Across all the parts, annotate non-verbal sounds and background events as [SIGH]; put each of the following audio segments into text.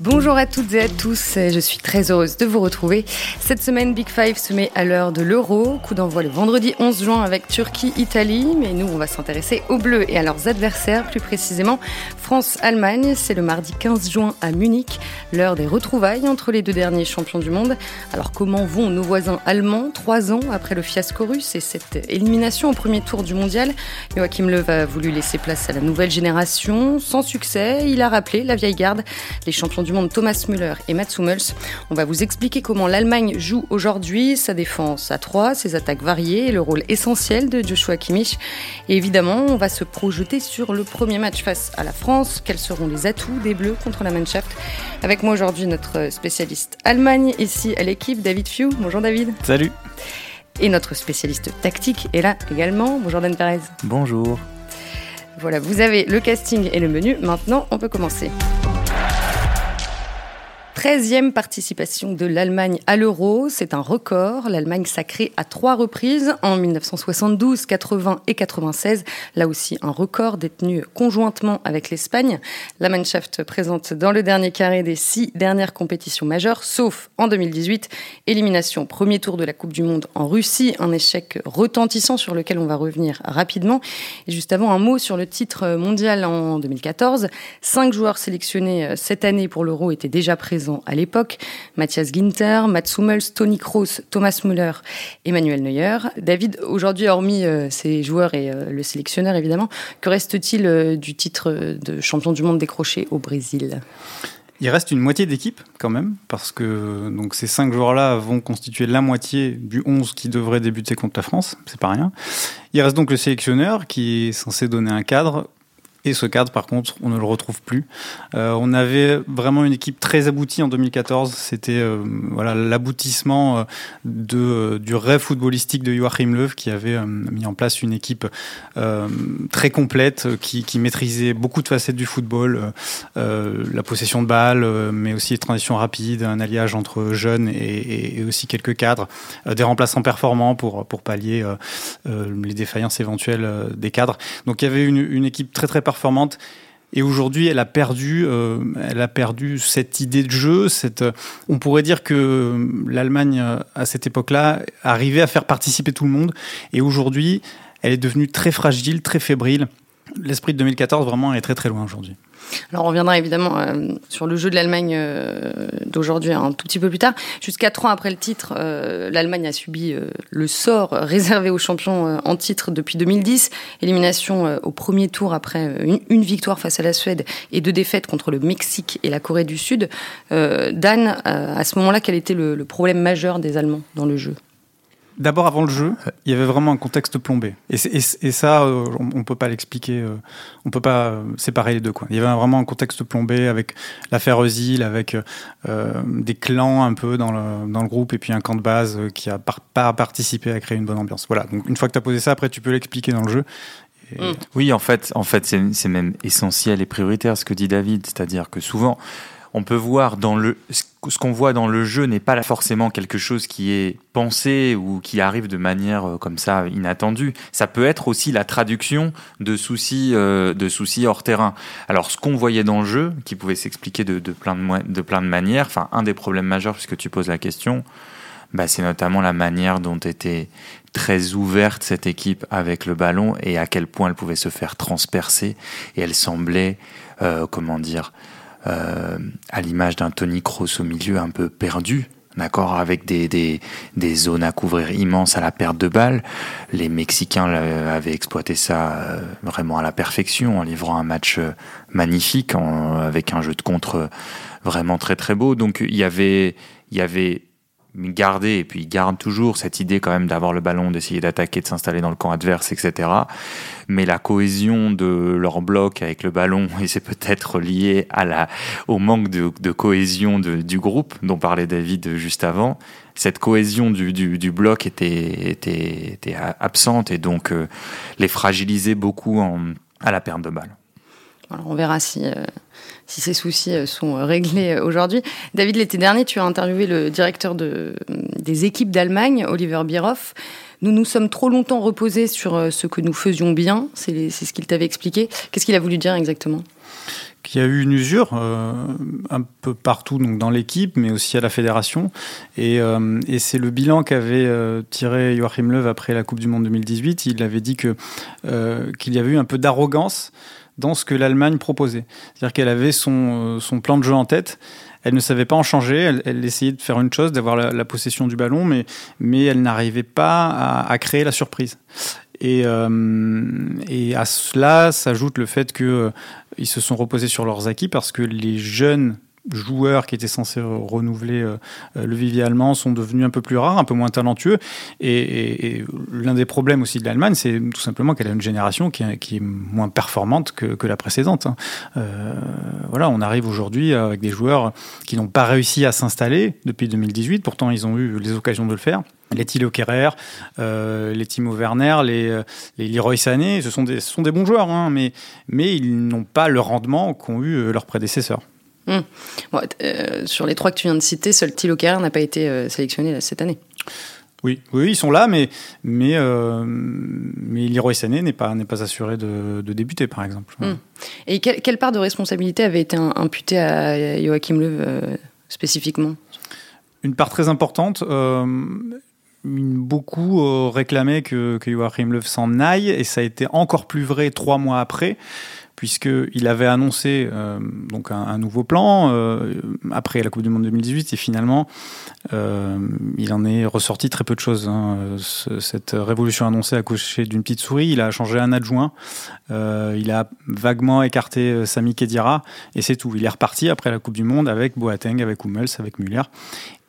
Bonjour à toutes et à tous, je suis très heureuse de vous retrouver. Cette semaine, Big Five se met à l'heure de l'Euro. Coup d'envoi le vendredi 11 juin avec Turquie-Italie, mais nous on va s'intéresser aux Bleus et à leurs adversaires, plus précisément France-Allemagne. C'est le mardi 15 juin à Munich, l'heure des retrouvailles entre les deux derniers champions du monde. Alors comment vont nos voisins allemands, trois ans après le fiasco russe et cette élimination au premier tour du mondial? Joachim Löw a voulu laisser place à la nouvelle génération. Sans succès, il a rappelé la vieille garde, les champions du du monde Thomas Müller et Mats Hummels. On va vous expliquer comment l'Allemagne joue aujourd'hui, sa défense à 3, ses attaques variées et le rôle essentiel de Joshua Kimmich. Et évidemment, on va se projeter sur le premier match face à la France. Quels seront les atouts des Bleus contre la Mannschaft? Avec moi aujourd'hui notre spécialiste Allemagne, ici à l'équipe, David Few. Bonjour David. Salut. Et notre spécialiste tactique est là également. Bonjour Dan Perez. Bonjour. Voilà, vous avez le casting et le menu. Maintenant, on peut commencer. 13e participation de l'Allemagne à l'euro, c'est un record. L'Allemagne sacrée à trois reprises en 1972, 80 et 96. Là aussi, un record détenu conjointement avec l'Espagne. La Mannschaft présente dans le dernier carré des six dernières compétitions majeures, sauf en 2018, élimination premier tour de la Coupe du Monde en Russie, un échec retentissant sur lequel on va revenir rapidement. Et juste avant, un mot sur le titre mondial en 2014. Cinq joueurs sélectionnés euh, cette année pour l'euro étaient déjà présents à l'époque, Mathias Ginter, Mats Hummels, Toni Kroos, Thomas Müller, Emmanuel Neuer. David, aujourd'hui, hormis euh, ces joueurs et euh, le sélectionneur évidemment, que reste-t-il euh, du titre de champion du monde décroché au Brésil? Il reste une moitié d'équipe quand même, parce que donc ces cinq joueurs-là vont constituer la moitié du 11 qui devrait débuter contre la France, c'est pas rien. Il reste donc le sélectionneur qui est censé donner un cadre et ce cadre, par contre, on ne le retrouve plus. Euh, on avait vraiment une équipe très aboutie en 2014. C'était euh, voilà l'aboutissement euh, de du rêve footballistique de Joachim Löw, qui avait mis en place une équipe très complète, qui, maîtrisait beaucoup de facettes du football, la possession de balles, mais aussi les transitions rapides, un alliage entre jeunes et, et, aussi quelques cadres, des remplaçants performants pour pour pallier les défaillances éventuelles des cadres. Donc il y avait une, une équipe très très performante. Et aujourd'hui, elle a perdu, euh, elle a perdu cette idée de jeu. Cette, euh, on pourrait dire que l'Allemagne à cette époque-là arrivait à faire participer tout le monde. Et aujourd'hui, elle est devenue très fragile, très fébrile. L'esprit de 2014 vraiment est très très loin aujourd'hui. Alors on reviendra évidemment euh, sur le jeu de l'Allemagne euh, d'aujourd'hui un tout petit peu plus tard. Jusqu'à trois ans après le titre, euh, l'Allemagne a subi le sort réservé aux champions en titre depuis 2010. Élimination au premier tour après une, victoire face à la Suède et deux défaites contre le Mexique et la Corée du Sud. Dan, à ce moment-là, quel était le problème majeur des Allemands dans le jeu? D'abord, avant le jeu, il y avait vraiment un contexte plombé. Et, ça, euh, on, peut pas l'expliquer, euh, on peut pas euh, séparer les deux. Quoi. Il y avait vraiment un contexte plombé avec l'affaire Eusil, avec des clans un peu dans le, dans le groupe, et puis un camp de base qui a pas participé à créer une bonne ambiance. Voilà. Donc une fois que tu as posé ça, après tu peux l'expliquer dans le jeu. Mmh. Oui, en fait, en fait, c'est même essentiel et prioritaire ce que dit David, c'est-à-dire que souvent on peut voir dans le ce qu'on voit dans le jeu n'est pas forcément quelque chose qui est pensé ou qui arrive de manière euh, comme ça inattendue. Ça peut être aussi la traduction de soucis euh, de soucis hors terrain. Alors ce qu'on voyait dans le jeu, qui pouvait s'expliquer de, plein de, de plein de manières. Enfin, un des problèmes majeurs, puisque tu poses la question, bah, c'est notamment la manière dont était très ouverte cette équipe avec le ballon et à quel point elle pouvait se faire transpercer et elle semblait, euh, comment dire, euh, à l'image d'un Tony Kroos au milieu un peu perdu, d'accord, avec des, des, des, zones à couvrir immenses à la perte de balles. Les Mexicains avaient exploité ça euh, vraiment à la perfection en livrant un match euh, magnifique, avec un jeu de contre vraiment très très beau. Donc il y avait, il y avait garder, et puis ils gardent toujours cette idée quand même d'avoir le ballon, d'essayer d'attaquer, de s'installer dans le camp adverse, etc. Mais la cohésion de leur bloc avec le ballon, [LAUGHS] et c'est peut-être lié à la, au manque de, de cohésion de, du groupe dont parlait David juste avant, cette cohésion du, du, du bloc était, était, était, absente et donc euh, les fragilisait beaucoup en, à la perte de balle. On verra si... Euh, ces soucis euh, sont euh, réglés aujourd'hui. David, l'été dernier, tu as interviewé le directeur de, des équipes d'Allemagne, Oliver Bierhoff. Nous nous sommes trop longtemps reposés sur ce que nous faisions bien, c'est ce qu'il t'avait expliqué. Qu'est-ce qu'il a voulu dire exactement? Qu'il y a eu une usure un peu partout donc dans l'équipe, mais aussi à la fédération. Et, c'est le bilan qu'avait tiré Joachim Löw après la Coupe du Monde 2018. Il avait dit qu'il y avait eu un peu d'arrogance dans ce que l'Allemagne proposait. C'est-à-dire qu'elle avait son, euh, son, plan de jeu en tête. Elle ne savait pas en changer. Elle, essayait de faire une chose, d'avoir la, possession du ballon, mais, mais elle n'arrivait pas à, créer la surprise. Et, euh, et à cela s'ajoute le fait qu'ils euh, se sont reposés sur leurs acquis parce que les jeunes joueurs qui étaient censés renouveler euh, le vivier allemand sont devenus un peu plus rares, un peu moins talentueux. Et, l'un des problèmes aussi de l'Allemagne, c'est tout simplement qu'elle a une génération qui, est moins performante que, la précédente. Hein. Euh, voilà, on arrive aujourd'hui avec des joueurs qui n'ont pas réussi à s'installer depuis 2018. Pourtant, ils ont eu les occasions de le faire les Thilo Kerrer, euh, les Timo Werner, les, les Leroy Sané, ce sont des, sont des bons joueurs, hein, mais, mais ils n'ont pas le rendement qu'ont eu leurs prédécesseurs. Hum. Euh, sur les trois que tu viens de citer, seul Thilo Kerr n'a pas été euh, sélectionné cette année. Oui, oui, ils sont là, mais mais euh, mais Leroy Sané n'est pas n'est pas assuré de, débuter, par exemple. Hum. Et quelle, part de responsabilité avait été imputée à Joachim Löw spécifiquement? Une part très importante. Beaucoup réclamaient que, que Joachim Löw s'en aille, et ça a été encore plus vrai trois mois après puisqu'il avait annoncé euh, donc un, nouveau plan euh, après la Coupe du Monde 2018 et finalement euh, il en est ressorti très peu de choses. Hein. cette révolution annoncée a couché d'une petite souris, il a changé un adjoint, il a vaguement écarté Sami Khedira et c'est tout. Il est reparti après la Coupe du Monde avec Boateng, avec Hummels, avec Müller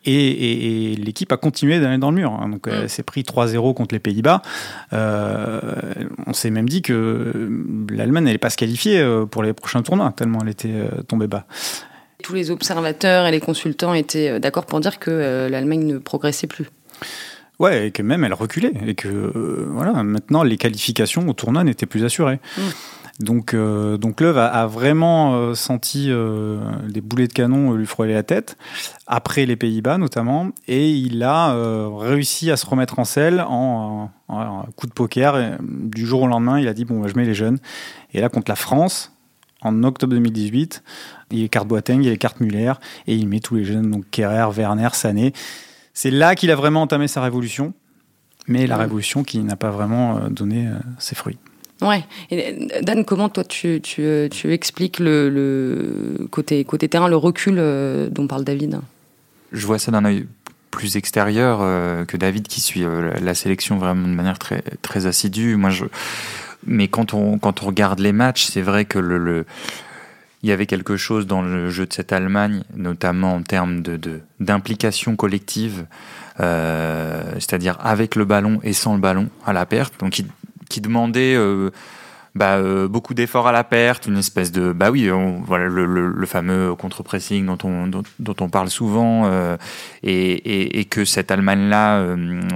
et, l'équipe a continué d'aller dans le mur. Hein. Donc, mm. elle s'est pris 3-0 contre les Pays-Bas. Euh, on s'est même dit que l'Allemagne n'allait pas se qualifier euh, pour les prochains tournois, tellement elle était euh, tombée bas. Tous les observateurs et les consultants étaient d'accord pour dire que l'Allemagne ne progressait plus. Ouais, et que même elle reculait. Et que voilà, maintenant, les qualifications au tournoi n'étaient plus assurées. Mm. Donc, euh, donc Love a, vraiment euh, senti euh, des boulets de canon lui frôler la tête, après les Pays-Bas notamment, et il a réussi à se remettre en selle en, un coup de poker. du jour au lendemain, il a dit bon, bah, je mets les jeunes. Et là, contre la France, en octobre 2018, il écarte Boateng, il écarte Muller, et il met tous les jeunes, donc Kerrer, Werner, Sané. C'est là qu'il a vraiment entamé sa révolution, mais la révolution qui n'a pas vraiment donné ses fruits. Ouais. Dan, comment toi tu, tu, tu expliques le, le, côté, côté terrain, le recul euh, dont parle David? Je vois ça d'un œil plus extérieur euh, que David qui suit euh, la sélection vraiment de manière très, très assidue. Moi, je... Mais quand on, quand on regarde les matchs, c'est vrai que le, il y avait quelque chose dans le jeu de cette Allemagne, notamment en termes de, d'implication collective, c'est-à-dire avec le ballon et sans le ballon à la perte. Donc, qui demandait euh, bah, euh, beaucoup d'efforts à la perte, une espèce de bah oui, voilà le, fameux contre-pressing dont on dont, on parle souvent euh, et, et, que cette Allemagne-là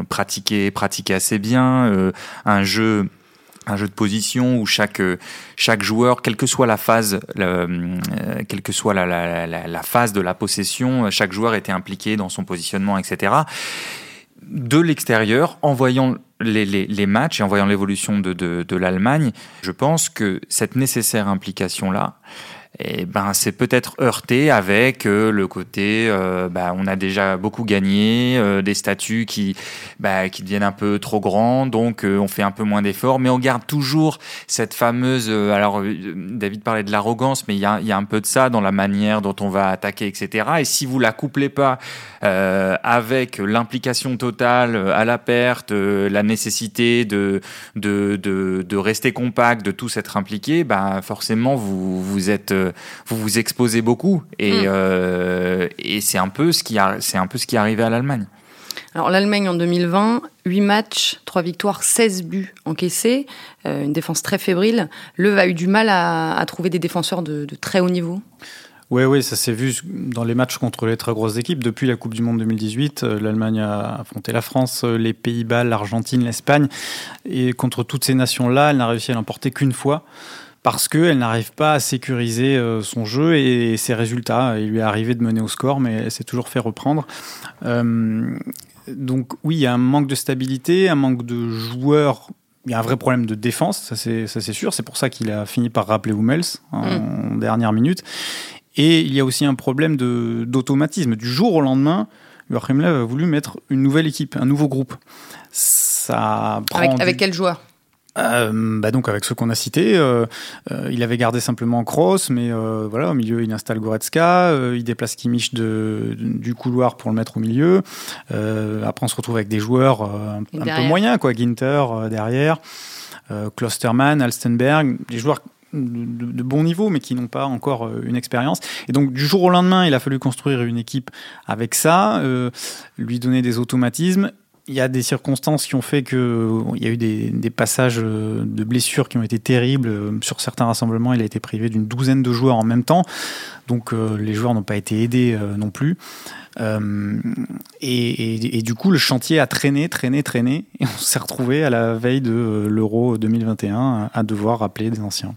pratiquait pratiquait assez bien, un jeu un jeu de position où chaque chaque joueur, quelle que soit la phase, quelle que soit la, phase de la possession, chaque joueur était impliqué dans son positionnement, etc. De l'extérieur, en voyant les, matchs et en voyant l'évolution de, l'Allemagne, je pense que cette nécessaire implication-là, et eh ben c'est peut-être heurté avec euh, le côté euh, bah, on a déjà beaucoup gagné euh, des statuts qui bah, qui deviennent un peu trop grands donc on fait un peu moins d'efforts. Mais on garde toujours cette fameuse alors David parlait de l'arrogance mais il y a, y a un peu de ça dans la manière dont on va attaquer etc et si vous la couplez pas avec l'implication totale à la perte la nécessité de de, de de rester compact de tous être impliqué bah forcément vous vous êtes vous vous exposez beaucoup et, mm. euh, et c'est un peu ce qui c'est un peu ce qui est arrivé à l'Allemagne. Alors l'Allemagne en 2020, 8 matchs, 3 victoires, 16 buts encaissés, euh, une défense très fébrile. Le a eu du mal à, trouver des défenseurs de, très haut niveau oui, oui, ça s'est vu dans les matchs contre les très grosses équipes. Depuis la Coupe du Monde 2018, euh, l'Allemagne a affronté la France, les Pays-Bas, l'Argentine, l'Espagne. Et contre toutes ces nations-là, elle n'a réussi à l'emporter qu'une fois parce qu'elle n'arrive pas à sécuriser euh, son jeu et ses résultats. Il lui est arrivé de mener au score, mais elle s'est toujours fait reprendre. Euh, Donc oui, il y a un manque de stabilité, un manque de joueurs. Il y a un vrai problème de défense, ça c'est sûr. C'est pour ça qu'il a fini par rappeler Hummels en Mm. dernière minute. Et il y a aussi un problème d'automatisme. Du jour au lendemain, Joachim Löw a voulu mettre une nouvelle équipe, un nouveau groupe. Ça prend Avec, du- avec quel joueur? Euh, bah donc avec ceux qu'on a cités, euh, euh, il avait gardé simplement Kroos, mais euh, voilà au milieu il installe Goretzka, euh, il déplace Kimmich de, du couloir pour le mettre au milieu. Euh, après on se retrouve avec des joueurs euh, un, un peu moyens quoi, Ginter derrière, euh, Klosterman, Alstenberg, des joueurs de, de- de bon niveau mais qui n'ont pas encore une expérience. Et donc du jour au lendemain il a fallu construire une équipe avec ça, euh, lui donner des automatismes il y a des circonstances qui ont fait que il y a eu des, passages euh, de blessures qui ont été terribles. Euh, Sur certains rassemblements, il a été privé d'une douzaine de joueurs en même temps. Donc euh, les joueurs n'ont pas été aidés non plus. Et, du coup, le chantier a traîné, traîné, traîné. Et on s'est retrouvé à la veille de l'Euro 2021 à, à devoir rappeler des anciens.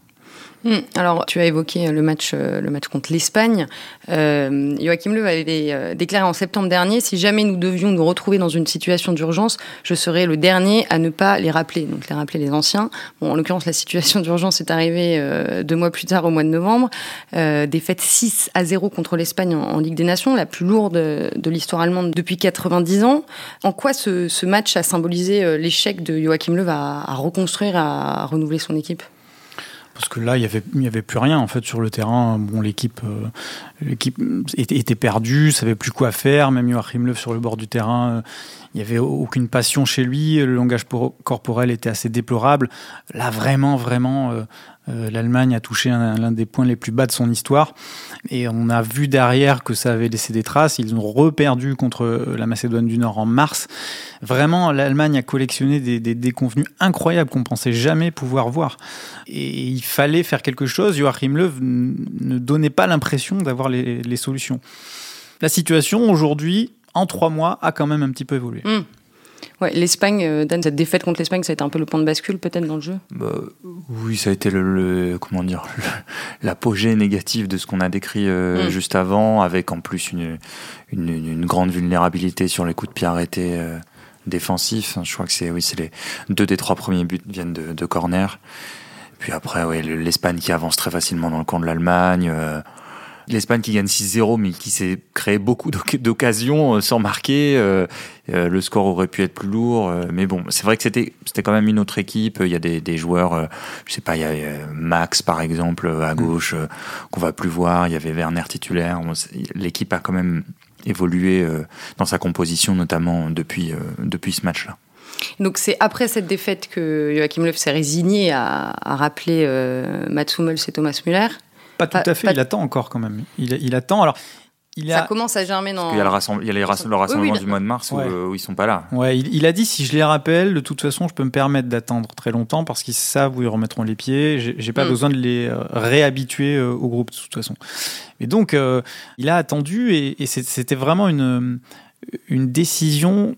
Hmm, Alors, tu as évoqué euh, le match, euh, le match contre l'Espagne. Euh, Joachim Löw avait déclaré en septembre dernier si jamais nous devions nous retrouver dans une situation d'urgence, je serais le dernier à ne pas les rappeler. Donc, les rappeler les anciens. Bon, en l'occurrence, la situation d'urgence est arrivée deux mois plus tard, au mois de novembre. Euh, défaite 6 à 0 contre l'Espagne en, Ligue des Nations, la plus lourde de, l'histoire allemande depuis 90 ans. En quoi ce, match a symbolisé l'échec de Joachim Löw à reconstruire, à renouveler son équipe? Parce que là, il y avait, plus rien en fait sur le terrain. Bon, l'équipe, euh, l'équipe était, était perdue, savait plus quoi faire. Même Joachim Löw sur le bord du terrain, euh, il y avait aucune passion chez lui. Le langage por- corporel était assez déplorable. Là, vraiment, vraiment, euh, euh, l'Allemagne a touché un- l'un des points les plus bas de son histoire. Et on a vu derrière que ça avait laissé des traces. Ils ont reperdu contre euh, la Macédoine du Nord en mars. Vraiment, l'Allemagne a collectionné des, des incroyables qu'on pensait jamais pouvoir voir. Et il fallait faire quelque chose. Joachim Löw ne donnait pas l'impression d'avoir les, solutions. La situation aujourd'hui, en trois mois, a quand même un petit peu évolué. Hmm. Ouais, l'Espagne, euh, Dan, cette défaite contre l'Espagne, ça a été un peu le point de bascule peut-être dans le jeu? Bah, oui, ça a été le, le- comment dire [LAUGHS] l'apogée négative de ce qu'on a décrit euh, Mm. juste avant, avec en plus une, une, une grande vulnérabilité sur les coups de pied arrêtés euh, défensifs. Je crois que c'est oui, c'est les deux des trois premiers buts viennent de, de corner. Puis après, ouais, le- l'Espagne qui avance très facilement dans le camp de l'Allemagne. euh, L'Espagne qui gagne 6-0, mais qui s'est créé beaucoup d'oc- d'occasions euh, sans marquer. euh, euh, le score aurait pu être plus lourd. mais bon, c'est vrai que c'était c'était quand même une autre équipe. Il y a des, des joueurs, euh, je sais pas, il y a Max par exemple à gauche euh, qu'on va plus voir. Il y avait Werner titulaire. L'équipe a quand même évolué dans sa composition, notamment depuis, depuis ce match-là. Donc c'est après cette défaite que Joachim Löw s'est résigné à, à rappeler euh, Mats Hummels et Thomas Müller. Pas tout Pas- à fait, il attend encore quand même. Il, il attend. Alors, il Ça a, commence à germer dans. Il y a le, rassembl- il y a les rass- le Oui, rassemblement oui, du mois de mars où, Ouais. euh, où ils sont pas là. ouais, il, il a dit si je les rappelle, de toute façon, je peux me permettre d'attendre très longtemps parce qu'ils savent où ils remettront les pieds. J'ai pas Mm. besoin de les euh, réhabituer euh, au groupe de toute façon. Et donc, euh, il a attendu et, et c'était vraiment une, une décision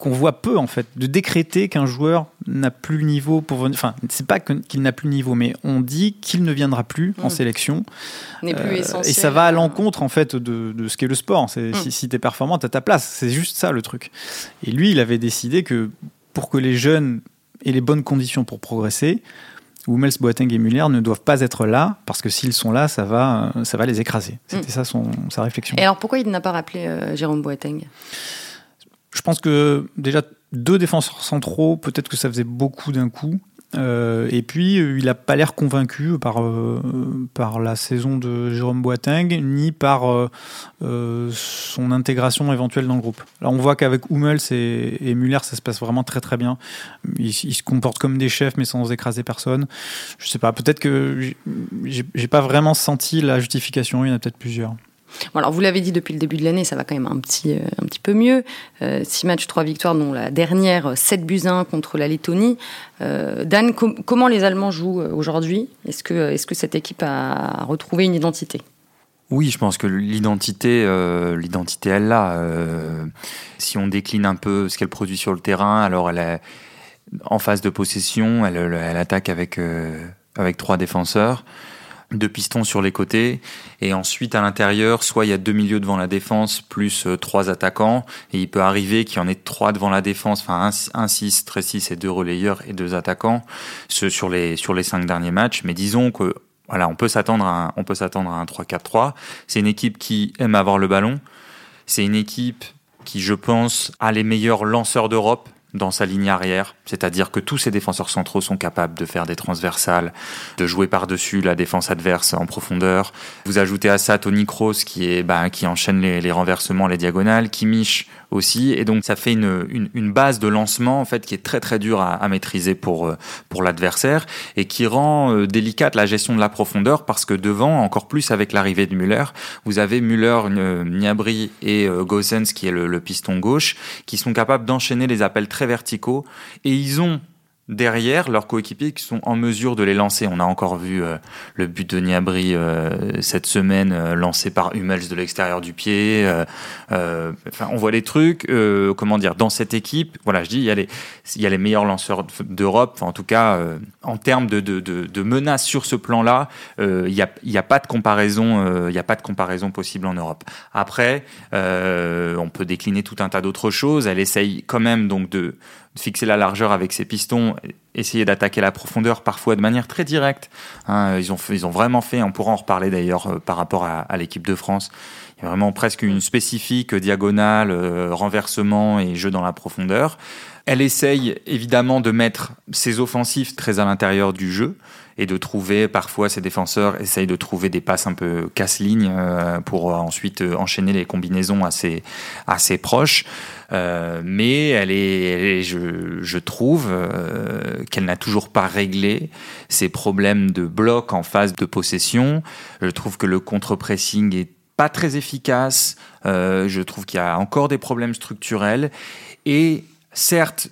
qu'on voit peu en fait, de décréter qu'un joueur n'a plus le niveau pour venir. Enfin, c'est pas qu'il n'a plus le niveau, mais on dit qu'il ne viendra plus en Mm. sélection. n'est plus Euh, essentiel. Et ça va à l'encontre en fait de, de ce qu'est le sport. Mm. Si, si tu es performant, tu ta place. C'est juste ça le truc. Et lui, il avait décidé que pour que les jeunes aient les bonnes conditions pour progresser, Hummels, Boateng et Muller ne doivent pas être là parce que s'ils sont là, ça va, euh, ça va les écraser. C'était ça son, sa réflexion. Et alors pourquoi il n'a pas rappelé euh, Jérôme Boateng? Je pense que déjà deux défenseurs centraux, peut-être que ça faisait beaucoup d'un coup. Euh, et puis, euh, il n'a pas l'air convaincu par, euh, par la saison de Jérôme Boateng, ni par euh, euh, son intégration éventuelle dans le groupe. Là, on voit qu'avec Hummels et, et Muller, ça se passe vraiment très très bien. Ils, se comportent comme des chefs, mais sans écraser personne. Je sais pas, peut-être que j'ai pas vraiment senti la justification, il y en a peut-être plusieurs. Alors vous l'avez dit depuis le début de l'année, ça va quand même un petit, euh, un petit peu mieux. Euh, six matchs, trois victoires, dont la dernière, euh, 7 buts à 1 contre la Lettonie. Euh, Dan, com- comment les Allemands jouent euh, aujourd'hui? Est-ce que, est que cette équipe a retrouvé une identité? Oui, je pense que l'identité, euh, l'identité, elle l'a. Euh, si on décline un peu ce qu'elle produit sur le terrain, alors elle est en phase de possession, elle attaque avec, euh, avec trois défenseurs. Deux pistons sur les côtés. Et ensuite à l'intérieur soit il y a deux milieux devant la défense plus euh, trois attaquants. Et il peut arriver qu'il y en ait trois devant la défense enfin un, 6 très 6 et deux relayeurs et deux attaquants ce, sur les sur les cinq derniers matchs. Mais disons que voilà on peut s'attendre à on peut s'attendre à un 3-4-3 c'est une équipe qui aime avoir le ballon. C'est une équipe qui je pense a les meilleurs lanceurs d'Europe dans sa ligne arrière, c'est-à-dire que tous ses défenseurs centraux sont capables de faire des transversales, de jouer par-dessus la défense adverse en profondeur. Vous ajoutez à ça Tony Kroos qui est bah, qui enchaîne les, renversements, les diagonales, Kimmich aussi, et donc ça fait une, une, une, base de lancement en fait qui est très très dure à, à maîtriser pour euh, pour l'adversaire et qui rend euh, délicate la gestion de la profondeur parce que devant, encore plus avec l'arrivée de Müller, vous avez Müller, Niabri et euh, qui est le, le piston gauche, qui sont capables d'enchaîner les appels très verticaux. Et ils ont derrière leurs coéquipiers qui sont en mesure de les lancer. On a encore vu euh, le but de Niabri euh, cette semaine euh, lancé par Hummels de l'extérieur du pied. enfin, on voit les trucs. comment dire Dans cette équipe, voilà, je dis il y a les il y a les meilleurs lanceurs d'Europe. en tout cas, en termes de, de, de, de, menaces sur ce plan-là, il y a y a pas de comparaison. Il y a pas de comparaison possible en Europe. Après, on peut décliner tout un tas d'autres choses. Elle essaye quand même donc de fixer la largeur avec ses pistons, essayer d'attaquer la profondeur parfois de manière très directe. Hein, ils, ont ils ont vraiment fait, on pourra en reparler d'ailleurs euh, par rapport à, à l'équipe de France, il y a vraiment presque une spécifique diagonale, euh, renversement et jeu dans la profondeur. Elle essaye évidemment de mettre ses offensifs très à l'intérieur du jeu et de trouver, parfois ses défenseurs essayent de trouver des passes un peu casse-ligne euh, pour ensuite enchaîner les combinaisons assez, assez proches. Euh, mais elle est, elle est je, je, trouve euh, qu'elle n'a toujours pas réglé ses problèmes de bloc en phase de possession. Je trouve que le contre-pressing est pas très efficace. Euh, je trouve qu'il y a encore des problèmes structurels. Et certes,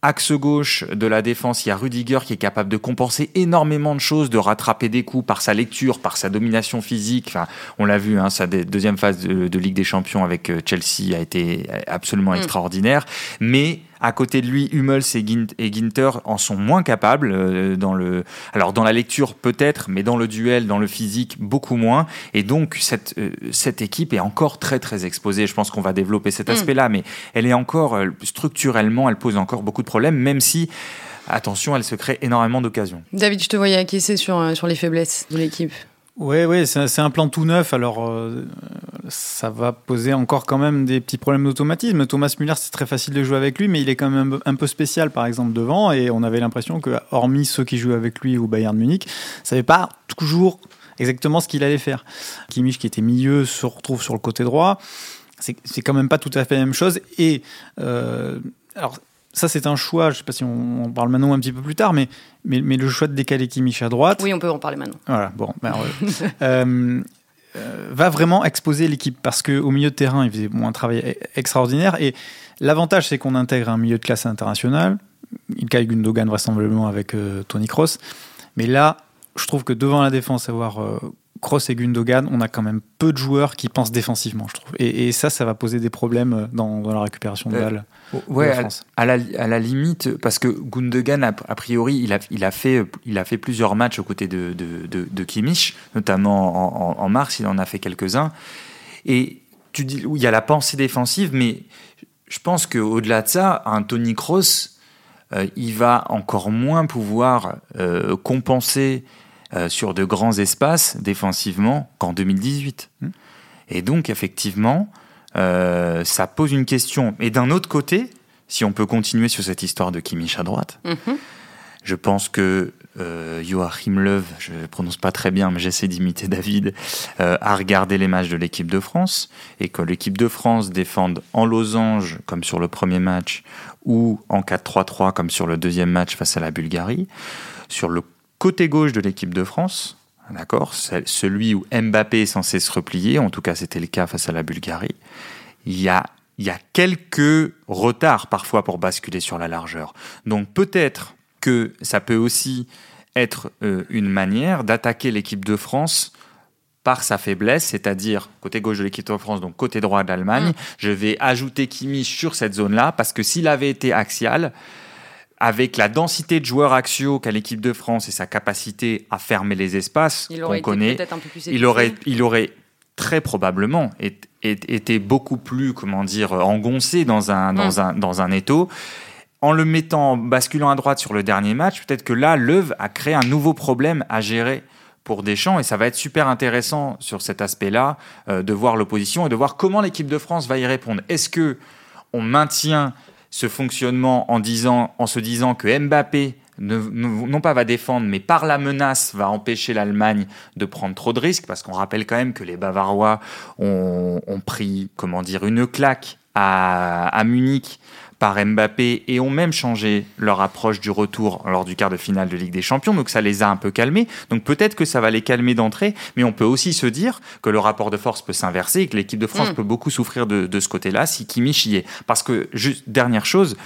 axe gauche de la défense, il y a Rudiger qui est capable de compenser énormément de choses, de rattraper des coups par sa lecture, par sa domination physique. Enfin, on l'a vu, hein, sa deuxième phase de, de, Ligue des Champions avec euh, Chelsea a été absolument mm. extraordinaire. Mais à côté de lui, Hummels et Ginter en sont moins capables euh, dans le. Alors dans la lecture peut-être, mais dans le duel, dans le physique beaucoup moins. Et donc cette euh, cette équipe est encore très très exposée. Je pense qu'on va développer cet mm. aspect-là, mais elle est encore euh, structurellement, elle pose encore beaucoup de problèmes, même si attention, elle se crée énormément d'occasions. David, je te voyais acquiescer sur sur les faiblesses de l'équipe. Oui, oui, c'est un plan tout neuf. Alors, euh, ça va poser encore quand même des petits problèmes d'automatisme. Thomas Müller, c'est très facile de jouer avec lui, mais il est quand même un peu spécial, par exemple, devant. Et on avait l'impression que, hormis ceux qui jouent avec lui au Bayern Munich, ça savait pas toujours exactement ce qu'il allait faire. Kimmich, qui était milieu, se retrouve sur le côté droit. C'est quand même pas tout à fait la même chose. Et euh, alors, ça, c'est un choix. Je ne sais pas si on, on, parle maintenant un petit peu plus tard, mais, mais, mais, le choix de décaler Kimmich à droite. Oui, on peut en parler maintenant. Voilà, bon. Ben, [LAUGHS] euh, euh, va vraiment exposer l'équipe parce qu'au milieu de terrain, il faisait bon, un travail e-, extraordinaire. Et l'avantage, c'est qu'on intègre un milieu de classe internationale. Il caille Gundogan vraisemblablement avec euh, Tony Kroos. Mais là, je trouve que devant la défense, avoir Kroos et Gundogan, on a quand même peu de joueurs qui pensent défensivement, je trouve. Et, et ça, ça va poser des problèmes dans, dans la récupération de balles. Ouais, à, à, la, à la limite, parce que Gundogan, a, a, priori, il a, il, a fait, il a fait plusieurs matchs aux côtés de, de, de, de Kimmich, notamment en, en, en, mars, il en a fait quelques-uns. Et tu dis, il y a la pensée défensive, mais je pense qu'au-delà de ça, un Tony Kroos, euh, il va encore moins pouvoir euh, compenser euh, sur de grands espaces défensivement qu'en 2018. Mmh. Et donc, effectivement, euh, ça pose une question. Et d'un autre côté, si on peut continuer sur cette histoire de Kimmich à droite, mm -hmm. je pense que euh, Joachim Löw, je ne prononce pas très bien, mais j'essaie d'imiter David, euh, a regardé les matchs de l'équipe de France et que l'équipe de France défende en losange, comme sur le premier match, ou en 4-3-3, comme sur le deuxième match face à la Bulgarie. Sur le côté gauche de l'équipe de France, D'accord Celui où Mbappé est censé se replier, en tout cas c'était le cas face à la Bulgarie. Il y a, il y a quelques retards parfois pour basculer sur la largeur. Donc peut-être que ça peut aussi être euh, une manière d'attaquer l'équipe de France par sa faiblesse, c'est-à-dire côté gauche de l'équipe de France, donc côté droit d'Allemagne. Mmh. Je vais ajouter Kimmich sur cette zone-là parce que s'il avait été axial, avec la densité de joueurs axiaux qu'a l'équipe de France et sa capacité à fermer les espaces qu'on connaît, il aurait, il aurait très probablement été beaucoup plus, comment dire, engoncé dans un, dans mm. un, dans un étau. En le mettant, basculant à droite sur le dernier match, peut-être que là, Leuve a créé un nouveau problème à gérer pour Deschamps et ça va être super intéressant sur cet aspect-là euh, de voir l'opposition et de voir comment l'équipe de France va y répondre. Est-ce que on maintient ce fonctionnement en, se disant que Mbappé non pas va défendre, mais par la menace va empêcher l'Allemagne de prendre trop de risques, parce qu'on rappelle quand même que les Bavarois ont, pris, comment dire, une claque à Munich par Mbappé et ont même changé leur approche du retour lors du quart de finale de Ligue des Champions. Donc ça les a un peu calmés. Donc peut-être que ça va les calmer d'entrée, mais on peut aussi se dire que le rapport de force peut s'inverser et que l'équipe de France mm. peut beaucoup souffrir de, de ce côté-là si Kimmich y est. Parce que, juste dernière chose,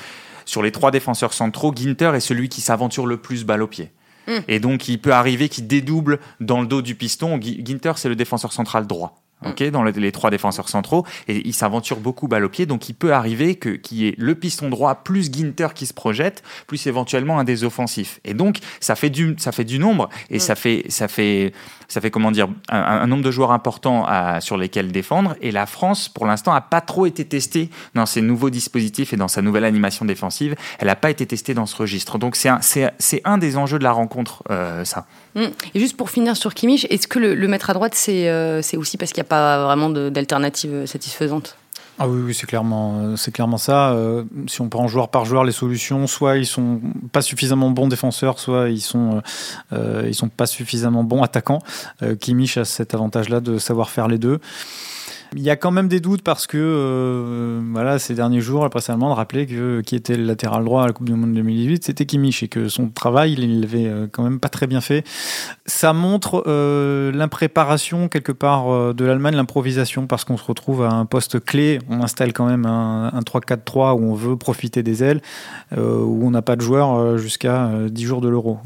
sur les trois défenseurs centraux, Ginter est celui qui s'aventure le plus balle au pied. Mm. Et donc, il peut arriver qu'il dédouble dans le dos du piston. Ginter, c'est le défenseur central droit. Mm. ok, dans les, trois défenseurs centraux, et il s'aventure beaucoup balle au pied, donc il peut arriver que qu'il y ait le piston droit plus Ginter qui se projette, plus éventuellement un des offensifs. Et donc ça fait du ça fait du nombre et mm. ça fait ça fait ça fait comment dire un, nombre de joueurs importants à, sur lesquels défendre. Et la France, pour l'instant, a pas trop été testée dans ses nouveaux dispositifs et dans sa nouvelle animation défensive. Elle n'a pas été testée dans ce registre. Donc c'est un, c'est, un des enjeux de la rencontre, euh, ça. Mm. Et juste pour finir sur Kimmich, est-ce que le, mettre à droite, c'est, euh, aussi parce qu'il n'y a pas vraiment d'alternative satisfaisante? Ah oui, c'est clairement, c'est clairement ça. Euh, si on prend joueur par joueur les solutions, soit ils sont pas suffisamment bons défenseurs, soit ils sont, euh, ils sont pas suffisamment bons attaquants. Euh, Kimmich a cet avantage-là de savoir faire les deux. Il y a quand même des doutes parce que euh, voilà, ces derniers jours, la presse allemande rappelait que qui était le latéral droit à la Coupe du Monde 2018, c'était Kimmich et que son travail, il l'avait euh, quand même pas très bien fait. Ça montre euh, l'impréparation quelque part de l'Allemagne, l'improvisation, parce qu'on se retrouve à un poste clé. On installe quand même un, un 3-4-3 où on veut profiter des ailes, où on n'a pas de joueurs jusqu'à 10 jours de l'Euro.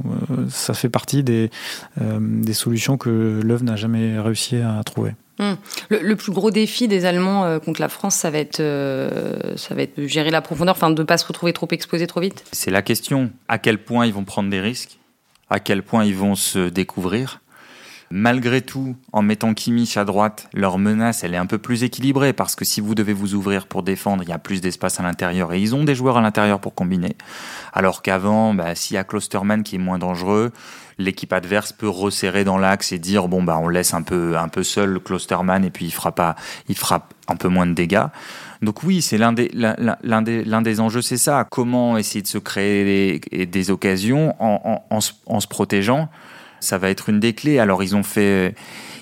ça fait partie des, des solutions que l'œuvre n'a jamais réussi à trouver. Hmm. Le, plus gros défi des Allemands euh, contre la France, ça va être, euh, ça va être gérer la profondeur, enfin de ne pas se retrouver trop exposé trop vite. C'est la question. À quel point ils vont prendre des risques? À quel point ils vont se découvrir? Malgré tout, en mettant Kimmich à droite, leur menace, elle est un peu plus équilibrée parce que si vous devez vous ouvrir pour défendre, il y a plus d'espace à l'intérieur et ils ont des joueurs à l'intérieur pour combiner. Alors qu'avant, bah, s'il y a Klosterman qui est moins dangereux, l'équipe adverse peut resserrer dans l'axe et dire bon bah on laisse un peu un peu seul Klosterman et puis il fera pas il un peu moins de dégâts. Donc oui, c'est l'un des l'un des l'un des enjeux, c'est ça. Comment essayer de se créer des, occasions en, en se protégeant. Ça va être une des clés. Alors ils ont fait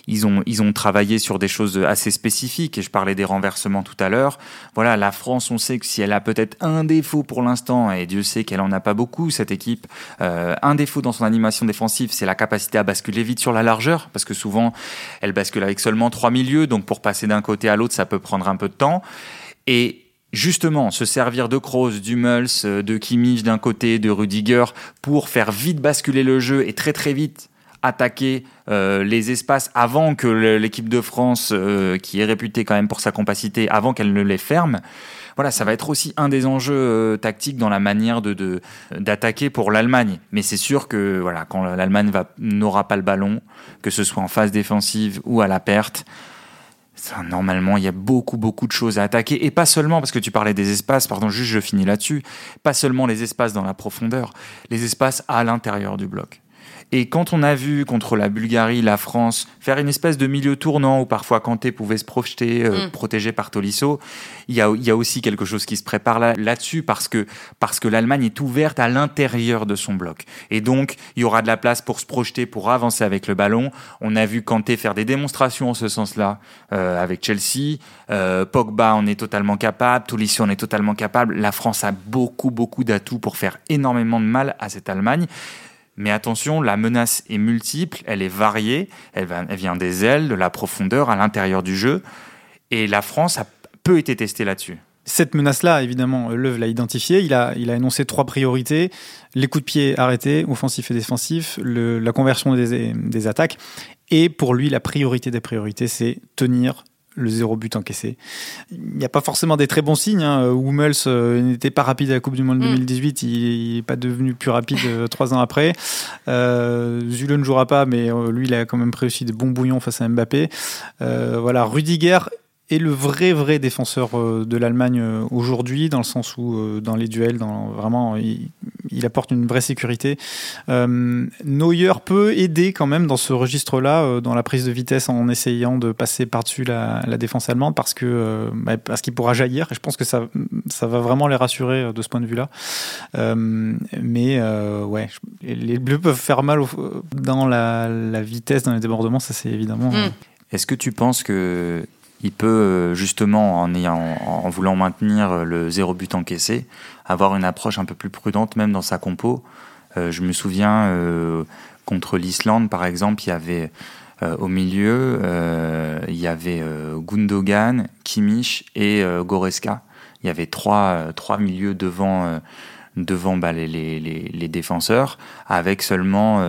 ils ont, ils ont travaillé sur des choses assez spécifiques et je parlais des renversements tout à l'heure. Voilà, la France, on sait que si elle a peut-être un défaut pour l'instant, et Dieu sait qu'elle en a pas beaucoup, cette équipe, euh, un défaut dans son animation défensive, c'est la capacité à basculer vite sur la largeur, parce que souvent, elle bascule avec seulement trois milieux, donc pour passer d'un côté à l'autre, ça peut prendre un peu de temps. Et justement se servir de Kroos, du Muls, de Kimmich d'un côté, de Rudiger pour faire vite basculer le jeu et très très vite attaquer euh, les espaces avant que l'équipe de France, euh, qui est réputée quand même pour sa compacité, avant qu'elle ne les ferme. Voilà, ça va être aussi un des enjeux euh, tactiques dans la manière de d'attaquer pour l'Allemagne. Mais c'est sûr que voilà, quand l'Allemagne n'aura pas le ballon, que ce soit en phase défensive ou à la perte, ça, normalement, il y a beaucoup, beaucoup de choses à attaquer. Et pas seulement, parce que tu parlais des espaces, pardon, juste je finis là-dessus, pas seulement les espaces dans la profondeur, les espaces à l'intérieur du bloc. Et quand on a vu contre la Bulgarie, la France, faire une espèce de milieu tournant où parfois Kanté pouvait se projeter, euh, mm. protégé par Tolisso, il y a, y a aussi quelque chose qui se prépare là, là-dessus parce que, parce que l'Allemagne est ouverte à l'intérieur de son bloc. Et donc, il y aura de la place pour se projeter, pour avancer avec le ballon. On a vu Kanté faire des démonstrations en ce sens-là euh, avec Chelsea. Euh, Pogba en est totalement capable. Tolisso en est totalement capable. La France a beaucoup, beaucoup d'atouts pour faire énormément de mal à cette Allemagne. Mais attention, la menace est multiple, elle est variée, elle, vient des ailes, de la profondeur, à l'intérieur du jeu. Et la France a peu été testée là-dessus. Cette menace-là, évidemment, Leuve l'a identifiée. Il a, il a énoncé trois priorités les coups de pied arrêtés, offensifs et défensifs, la conversion des, des, attaques. Et pour lui, la priorité des priorités, c'est tenir le zéro but encaissé. Il n'y a pas forcément des très bons signes. Hein. Hummels euh, n'était pas rapide à la Coupe du Monde 2018, mm. il n'est pas devenu plus rapide euh, trois ans après. Euh, Zule ne jouera pas, mais euh, lui, il a quand même pris aussi des bons bouillons face à Mbappé. voilà, Rudiger est le vrai vrai défenseur euh, de l'Allemagne euh, aujourd'hui, dans le sens où euh, dans les duels, dans, vraiment, il, apporte une vraie sécurité. Neuer peut aider quand même dans ce registre-là, dans la prise de vitesse, en essayant de passer par-dessus la, défense allemande, parce que bah, parce qu'il pourra jaillir. Et je pense que ça ça va vraiment les rassurer de ce point de vue-là. mais ouais, les Bleus peuvent faire mal dans la, vitesse, dans les débordements, ça c'est évidemment. Hmm. Est-ce que tu penses que il peut euh, justement, en, ayant, en voulant maintenir euh, le zéro but encaissé, avoir une approche un peu plus prudente même dans sa compo. Euh, je me souviens contre l'Islande, par exemple, il y avait au milieu, il y avait Gundogan, Kimmich et Goreska. Il y avait trois, trois milieux devant devant bah, les, défenseurs, avec seulement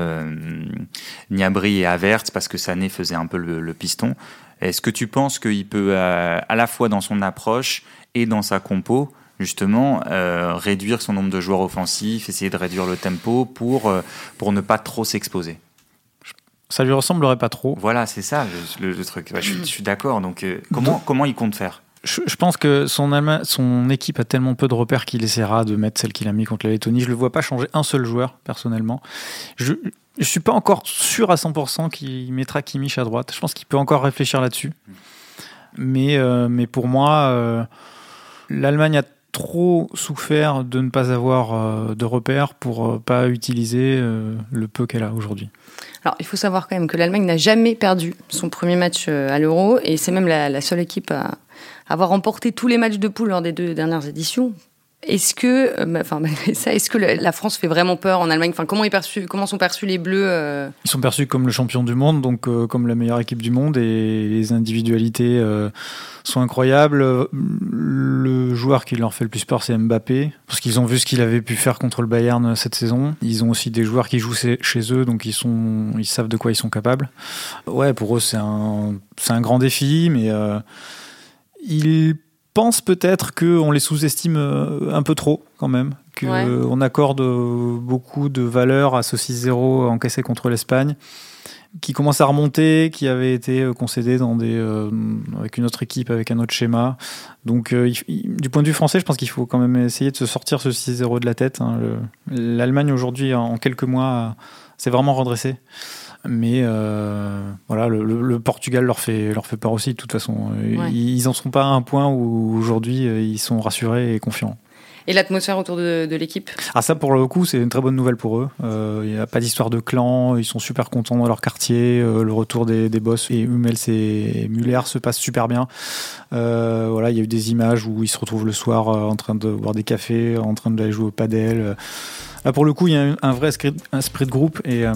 Niabri et Avertz, parce que Sané faisait un peu le piston. Est-ce que tu penses qu'il peut, euh, à la fois dans son approche et dans sa compo, justement, euh, réduire son nombre de joueurs offensifs, essayer de réduire le tempo pour, euh, pour ne pas trop s'exposer? Ça lui ressemblerait pas trop. Voilà, c'est ça le, truc. je, suis d'accord. Donc, comment, comment il compte faire? Je, pense que son, équipe a tellement peu de repères qu'il essaiera de mettre celle qu'il a mis contre la Lettonie. Je le vois pas changer un seul joueur, personnellement. Je, je suis pas encore sûr à 100% qu'il mettra Kimmich à droite. Je pense qu'il peut encore réfléchir là-dessus. Mais, euh, pour moi, euh, l'Allemagne a trop souffert de ne pas avoir euh, de repères pour pas utiliser le peu qu'elle a aujourd'hui. Alors, il faut savoir quand même que l'Allemagne n'a jamais perdu son premier match à l'Euro et c'est même la, la, seule équipe à avoir remporté tous les matchs de poule lors des deux dernières éditions. Est-ce que, euh, enfin, [LAUGHS] ça, est-ce que la France fait vraiment peur en Allemagne? Enfin, comment, perçu, comment sont perçus les Bleus euh? Ils sont perçus comme le champion du monde, donc euh, comme la meilleure équipe du monde, et les individualités sont incroyables. Le joueur qui leur fait le plus peur, c'est Mbappé, parce qu'ils ont vu ce qu'il avait pu faire contre le Bayern cette saison. Ils ont aussi des joueurs qui jouent chez eux, donc ils sont, ils savent de quoi ils sont capables. Ouais, pour eux, c'est un, c'est un grand défi, mais ils pense peut-être qu'on les sous-estime euh, un peu trop quand même, qu'on accorde euh, beaucoup de valeur à ce 6-0 encaissé contre l'Espagne, qui commence à remonter, qui avait été euh, concédé dans des, avec une autre équipe, avec un autre schéma. Donc du point de vue français, je pense qu'il faut quand même essayer de se sortir ce 6-0 de la tête. Hein. L'Allemagne aujourd'hui, en quelques mois, s'est vraiment redressée. Mais euh, voilà, le, Portugal leur fait, leur fait peur aussi, de toute façon. Ils n'en sont pas à un point où aujourd'hui euh, ils sont rassurés et confiants. Et l'atmosphère autour de, l'équipe? Ah ça pour le coup c'est une très bonne nouvelle pour eux. Euh, il n'y a pas d'histoire de clan, ils sont super contents dans leur quartier. le retour des, des boss et Hummels et Muller se passe super bien. voilà, il y a eu des images où ils se retrouvent le soir en train de boire des cafés, en train d'aller jouer au padel. Là, pour le coup, il y a un vrai esprit, de groupe et, euh,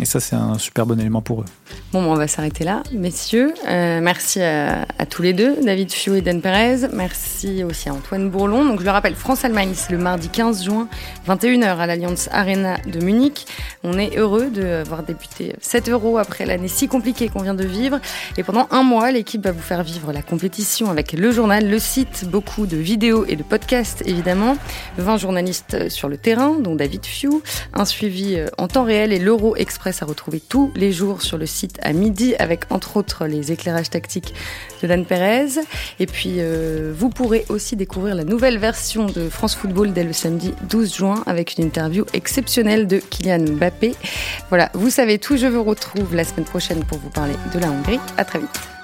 et ça, c'est un super bon élément pour eux. Bon, on va s'arrêter là, messieurs. Euh, merci à, tous les deux, David Fiou et Dan Perez. Merci aussi à Antoine Bourlon. Donc, je le rappelle, France-Allemagne, c'est le mardi 15 juin, 21h à l'Alliance Arena de Munich. On est heureux d'avoir débuté 7 euros après l'année si compliquée qu'on vient de vivre. Et pendant un mois, l'équipe va vous faire vivre la compétition avec le journal, le site, beaucoup de vidéos et de podcasts, évidemment. 20 journalistes sur le terrain dont David Few, un suivi euh, en temps réel et l'Euro Express à retrouver tous les jours sur le site à midi avec entre autres les éclairages tactiques de Dan Perez. Et puis euh, vous pourrez aussi découvrir la nouvelle version de France Football dès le samedi 12 juin avec une interview exceptionnelle de Kylian Mbappé. Voilà, vous savez tout, je vous retrouve la semaine prochaine pour vous parler de la Hongrie. À très vite.